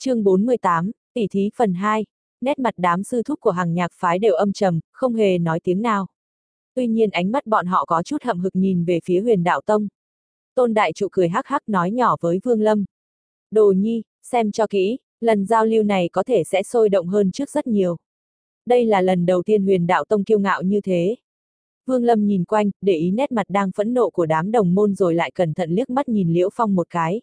chương 48, tỷ thí phần 2, nét mặt đám sư thúc của hàng nhạc phái đều âm trầm, không hề nói tiếng nào. Tuy nhiên ánh mắt bọn họ có chút hậm hực nhìn về phía huyền đạo tông. Tôn đại trụ cười hắc hắc nói nhỏ với Vương Lâm. Đồ nhi, xem cho kỹ, lần giao lưu này có thể sẽ sôi động hơn trước rất nhiều. Đây là lần đầu tiên huyền đạo tông kiêu ngạo như thế. Vương Lâm nhìn quanh, để ý nét mặt đang phẫn nộ của đám đồng môn rồi lại cẩn thận liếc mắt nhìn Liễu Phong một cái.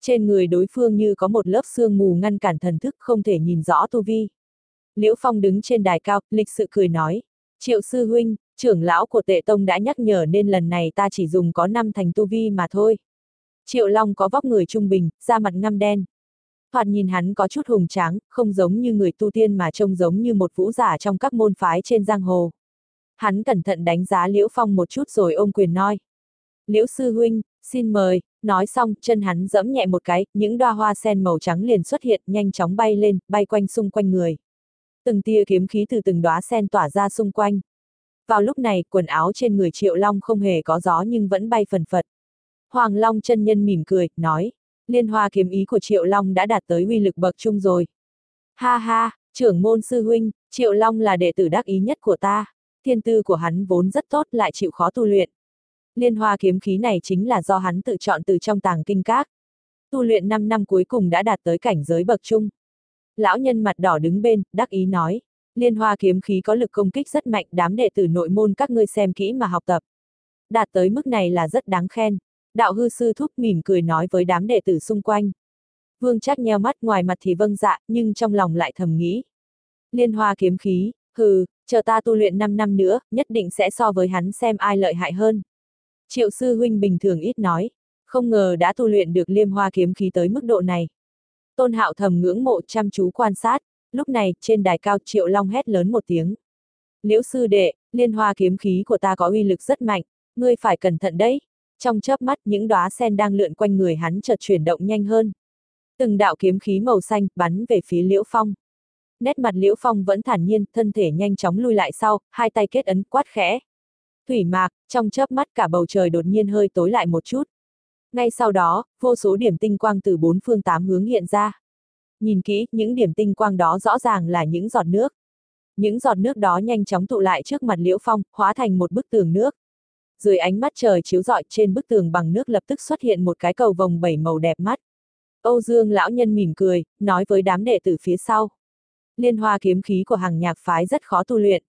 Trên người đối phương như có một lớp sương mù ngăn cản thần thức không thể nhìn rõ tu vi. Liễu Phong đứng trên đài cao, lịch sự cười nói. Triệu sư huynh, trưởng lão của tệ tông đã nhắc nhở nên lần này ta chỉ dùng có năm thành tu vi mà thôi. Triệu Long có vóc người trung bình, da mặt ngăm đen. Thoạt nhìn hắn có chút hùng tráng, không giống như người tu tiên mà trông giống như một vũ giả trong các môn phái trên giang hồ. Hắn cẩn thận đánh giá Liễu Phong một chút rồi ôm quyền nói. Liễu sư huynh, xin mời, nói xong, chân hắn dẫm nhẹ một cái, những đoa hoa sen màu trắng liền xuất hiện, nhanh chóng bay lên, bay quanh xung quanh người. Từng tia kiếm khí từ từng đóa sen tỏa ra xung quanh. Vào lúc này, quần áo trên người Triệu Long không hề có gió nhưng vẫn bay phần phật. Hoàng Long chân nhân mỉm cười, nói, liên hoa kiếm ý của Triệu Long đã đạt tới uy lực bậc trung rồi. Ha ha, trưởng môn sư huynh, Triệu Long là đệ tử đắc ý nhất của ta. Thiên tư của hắn vốn rất tốt lại chịu khó tu luyện. Liên hoa kiếm khí này chính là do hắn tự chọn từ trong tàng kinh các. Tu luyện 5 năm cuối cùng đã đạt tới cảnh giới bậc trung. Lão nhân mặt đỏ đứng bên, đắc ý nói. Liên hoa kiếm khí có lực công kích rất mạnh, đám đệ tử nội môn các ngươi xem kỹ mà học tập. Đạt tới mức này là rất đáng khen. Đạo hư sư thúc mỉm cười nói với đám đệ tử xung quanh. Vương chắc nheo mắt ngoài mặt thì vâng dạ, nhưng trong lòng lại thầm nghĩ. Liên hoa kiếm khí, hừ, chờ ta tu luyện 5 năm nữa, nhất định sẽ so với hắn xem ai lợi hại hơn. Triệu sư huynh bình thường ít nói, không ngờ đã tu luyện được liêm hoa kiếm khí tới mức độ này. Tôn hạo thầm ngưỡng mộ chăm chú quan sát, lúc này, trên đài cao Triệu Long hét lớn một tiếng. Liễu sư đệ, liên hoa kiếm khí của ta có uy lực rất mạnh, ngươi phải cẩn thận đấy. Trong chớp mắt những đóa sen đang lượn quanh người hắn chợt chuyển động nhanh hơn. Từng đạo kiếm khí màu xanh bắn về phía Liễu Phong. Nét mặt Liễu Phong vẫn thản nhiên, thân thể nhanh chóng lui lại sau, hai tay kết ấn quát khẽ. Thủy mạc, trong chớp mắt cả bầu trời đột nhiên hơi tối lại một chút. Ngay sau đó, vô số điểm tinh quang từ bốn phương tám hướng hiện ra. Nhìn kỹ, những điểm tinh quang đó rõ ràng là những giọt nước. Những giọt nước đó nhanh chóng tụ lại trước mặt Liễu Phong, hóa thành một bức tường nước. Dưới ánh mắt trời chiếu rọi trên bức tường bằng nước lập tức xuất hiện một cái cầu vồng bảy màu đẹp mắt. Âu Dương lão nhân mỉm cười, nói với đám đệ tử phía sau. Liên hoa kiếm khí của hàng nhạc phái rất khó tu luyện.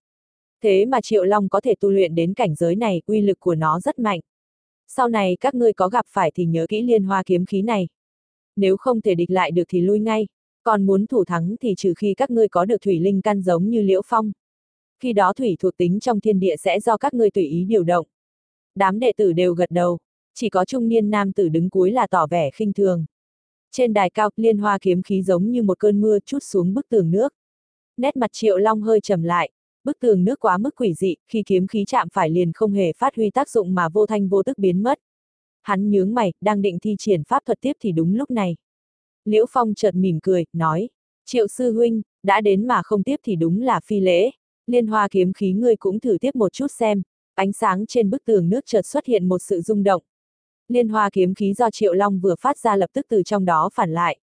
Thế mà Triệu Long có thể tu luyện đến cảnh giới này, uy lực của nó rất mạnh. Sau này các ngươi có gặp phải thì nhớ kỹ liên hoa kiếm khí này. Nếu không thể địch lại được thì lui ngay, còn muốn thủ thắng thì trừ khi các ngươi có được thủy linh căn giống như Liễu Phong. Khi đó thủy thuộc tính trong thiên địa sẽ do các ngươi tùy ý điều động. Đám đệ tử đều gật đầu, chỉ có trung niên nam tử đứng cuối là tỏ vẻ khinh thường. Trên đài cao, liên hoa kiếm khí giống như một cơn mưa chút xuống bức tường nước. Nét mặt Triệu Long hơi trầm lại, bức tường nước quá mức quỷ dị, khi kiếm khí chạm phải liền không hề phát huy tác dụng mà vô thanh vô tức biến mất. Hắn nhướng mày, đang định thi triển pháp thuật tiếp thì đúng lúc này. Liễu Phong chợt mỉm cười, nói, Triệu sư huynh, đã đến mà không tiếp thì đúng là phi lễ. Liên hoa kiếm khí ngươi cũng thử tiếp một chút xem. Ánh sáng trên bức tường nước chợt xuất hiện một sự rung động. Liên hoa kiếm khí do Triệu Long vừa phát ra lập tức từ trong đó phản lại.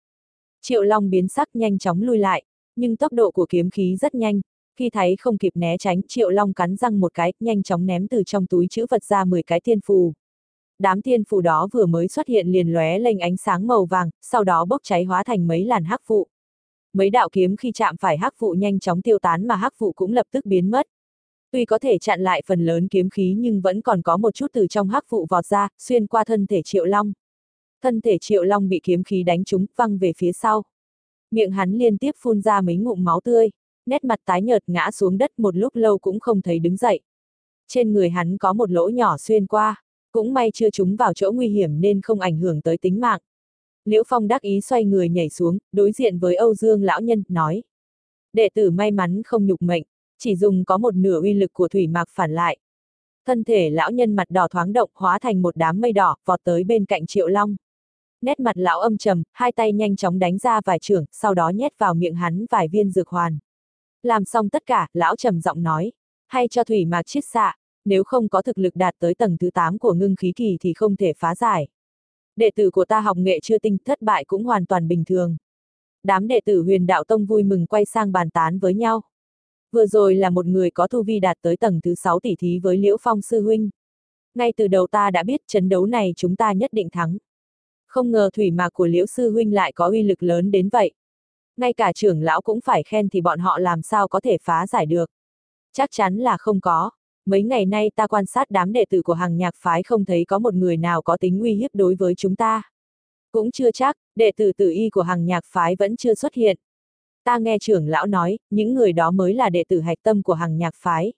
Triệu Long biến sắc nhanh chóng lui lại, nhưng tốc độ của kiếm khí rất nhanh, khi thấy không kịp né tránh, Triệu Long cắn răng một cái, nhanh chóng ném từ trong túi chữ vật ra 10 cái tiên phù. Đám tiên phù đó vừa mới xuất hiện liền lóe lên ánh sáng màu vàng, sau đó bốc cháy hóa thành mấy làn hắc vụ. Mấy đạo kiếm khi chạm phải hắc vụ nhanh chóng tiêu tán mà hắc vụ cũng lập tức biến mất. Tuy có thể chặn lại phần lớn kiếm khí nhưng vẫn còn có một chút từ trong hắc vụ vọt ra, xuyên qua thân thể Triệu Long. Thân thể Triệu Long bị kiếm khí đánh trúng, văng về phía sau. Miệng hắn liên tiếp phun ra mấy ngụm máu tươi nét mặt tái nhợt ngã xuống đất một lúc lâu cũng không thấy đứng dậy. Trên người hắn có một lỗ nhỏ xuyên qua, cũng may chưa trúng vào chỗ nguy hiểm nên không ảnh hưởng tới tính mạng. Liễu Phong đắc ý xoay người nhảy xuống, đối diện với Âu Dương lão nhân, nói. Đệ tử may mắn không nhục mệnh, chỉ dùng có một nửa uy lực của thủy mạc phản lại. Thân thể lão nhân mặt đỏ thoáng động hóa thành một đám mây đỏ, vọt tới bên cạnh Triệu Long. Nét mặt lão âm trầm, hai tay nhanh chóng đánh ra vài trường, sau đó nhét vào miệng hắn vài viên dược hoàn. Làm xong tất cả, lão trầm giọng nói, hay cho thủy mạc chiết xạ, nếu không có thực lực đạt tới tầng thứ 8 của ngưng khí kỳ thì không thể phá giải. Đệ tử của ta học nghệ chưa tinh thất bại cũng hoàn toàn bình thường. Đám đệ tử huyền đạo tông vui mừng quay sang bàn tán với nhau. Vừa rồi là một người có thu vi đạt tới tầng thứ 6 tỷ thí với Liễu Phong sư huynh. Ngay từ đầu ta đã biết trận đấu này chúng ta nhất định thắng. Không ngờ thủy mạc của Liễu sư huynh lại có uy lực lớn đến vậy. Ngay cả trưởng lão cũng phải khen thì bọn họ làm sao có thể phá giải được. Chắc chắn là không có. Mấy ngày nay ta quan sát đám đệ tử của hàng nhạc phái không thấy có một người nào có tính nguy hiếp đối với chúng ta. Cũng chưa chắc, đệ tử tử y của hàng nhạc phái vẫn chưa xuất hiện. Ta nghe trưởng lão nói, những người đó mới là đệ tử hạch tâm của hàng nhạc phái.